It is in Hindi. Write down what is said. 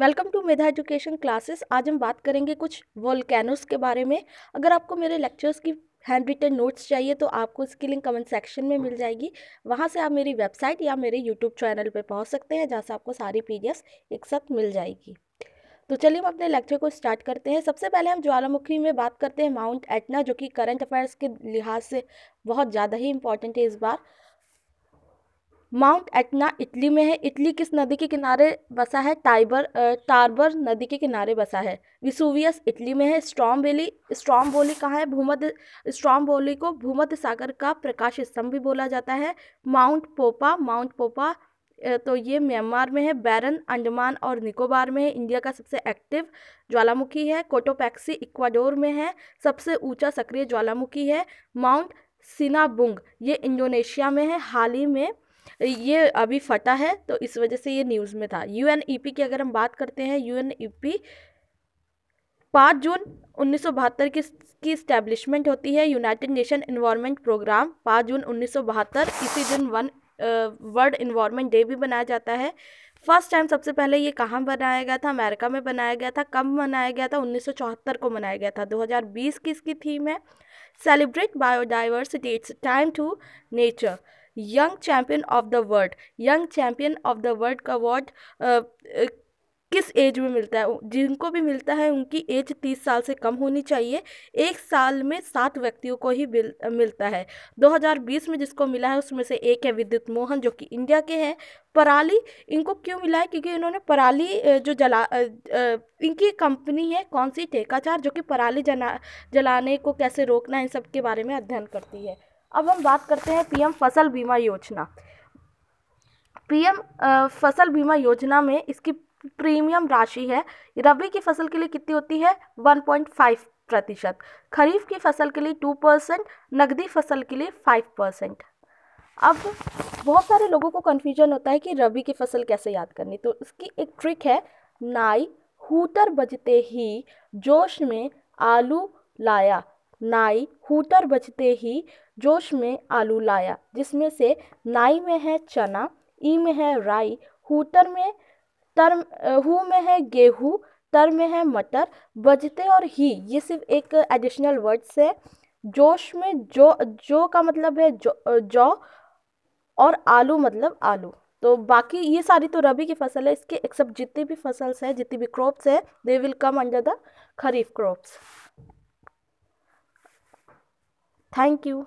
Welcome to Medha education classes. आज हम बात करेंगे कुछ वोल्केनोस के बारे में। अगर आपको मेरे लेक्चर्स की हैंड रिटन नोट्स चाहिए तो आपको इसकी लिंक कमेंट सेक्शन में मिल जाएगी। वहाँ से आप मेरी वेबसाइट या मेरे यूट्यूब चैनल पे पहुँच सकते हैं, जहाँ से आपको सारी पी एक साथ मिल जाएगी। तो चलिए हम अपने लेक्चर को स्टार्ट करते हैं। सबसे पहले हम ज्वालामुखी में बात करते हैं माउंट एटना, जो कि करंट अफेयर्स के लिहाज से बहुत ज़्यादा ही इंपॉर्टेंट है इस बार। माउंट एटना इटली में है। इटली किस नदी के किनारे बसा है? टाइबर टार्बर नदी के किनारे बसा है। विसुवियस इटली में है। स्ट्रॉम वैली, स्ट्रॉम वोली कहाँ है? भूमध्य, स्ट्रॉम वोली को भूमध्य सागर का प्रकाश स्तंभ भी बोला जाता है। माउंट पोपा माउंट पोपा तो ये म्यांमार में है। बैरन, अंडमान और निकोबार में है। इंडिया का सबसे एक्टिव ज्वालामुखी है। कोटोपैक्सी, इक्वाडोर में है। सबसे ऊँचा सक्रिय ज्वालामुखी है। माउंट सिनाबुंग, ये इंडोनेशिया में है। हाल ही में ये अभी फटा है तो इस वजह से ये न्यूज़ में था। यू की अगर हम बात करते हैं यू एन पाँच जून उन्नीस सौ बहत्तर की की स्टैब्लिशमेंट होती है, यूनाइटेड नेशन इन्वायरमेंट प्रोग्राम, पाँच जून उन्नीस सौ बहत्तर, इसी दिन वन वर्ल्ड इन्वायरमेंट डे भी बनाया जाता है। फ़र्स्ट टाइम सबसे पहले ये कहाँ बनाया गया था? अमेरिका में बनाया गया था। कब मनाया गया था? उन्नीस सौ चौहत्तर को मनाया गया था। 2020 की इसकी थीम है, celebrate biodiversity, it's time to nature. Young champion of the world young champion of the world का अवार्ड किस एज में मिलता है? जिनको भी मिलता है उनकी एज तीस साल से कम होनी चाहिए। एक साल में सात व्यक्तियों को ही मिल, मिलता है। 2020 में जिसको मिला है उसमें से एक है विद्युत मोहन जो कि इंडिया के हैं। पराली इनको क्यों मिला है? क्योंकि इन्होंने पराली जो जला इनकी कंपनी है कौन सी? ठेकाचार जो कि पराली जना जलाने को कैसे रोकना है इन सब के बारे में अध्ययन करती है। अब हम बात करते हैं पीएम फ़सल बीमा योजना। पीएम फ़सल बीमा योजना में इसकी प्रीमियम राशि है। रबी की फ़सल के लिए कितनी होती है? 1.5 प्रतिशत। खरीफ की फ़सल के लिए 2 परसेंट नकदी फ़सल के लिए 5 परसेंट। अब बहुत सारे लोगों को कन्फ्यूज़न होता है कि रबी की फ़सल कैसे याद करनी। तो इसकी एक ट्रिक है, नाई, हूटर बजते ही जोश में आलू लाया। नाई हूटर बजते ही जोश में आलू लाया, जिसमें से नाई में है चना, ई में है राई, हूटर में तर, हु में है गेहूँ, तर में है मटर, बजते और ही। ये सिर्फ़ एक एडिशनल वर्ड्स है। जोश में जो जो का मतलब है जो, जौ और आलू मतलब आलू। तो बाकी ये सारी तो रबी की फ़सल है, इसके एक्सेप्ट जितनी भी फसल्स हैं, जितनी भी क्रॉप्स हैं they will come under the kharif crops thank you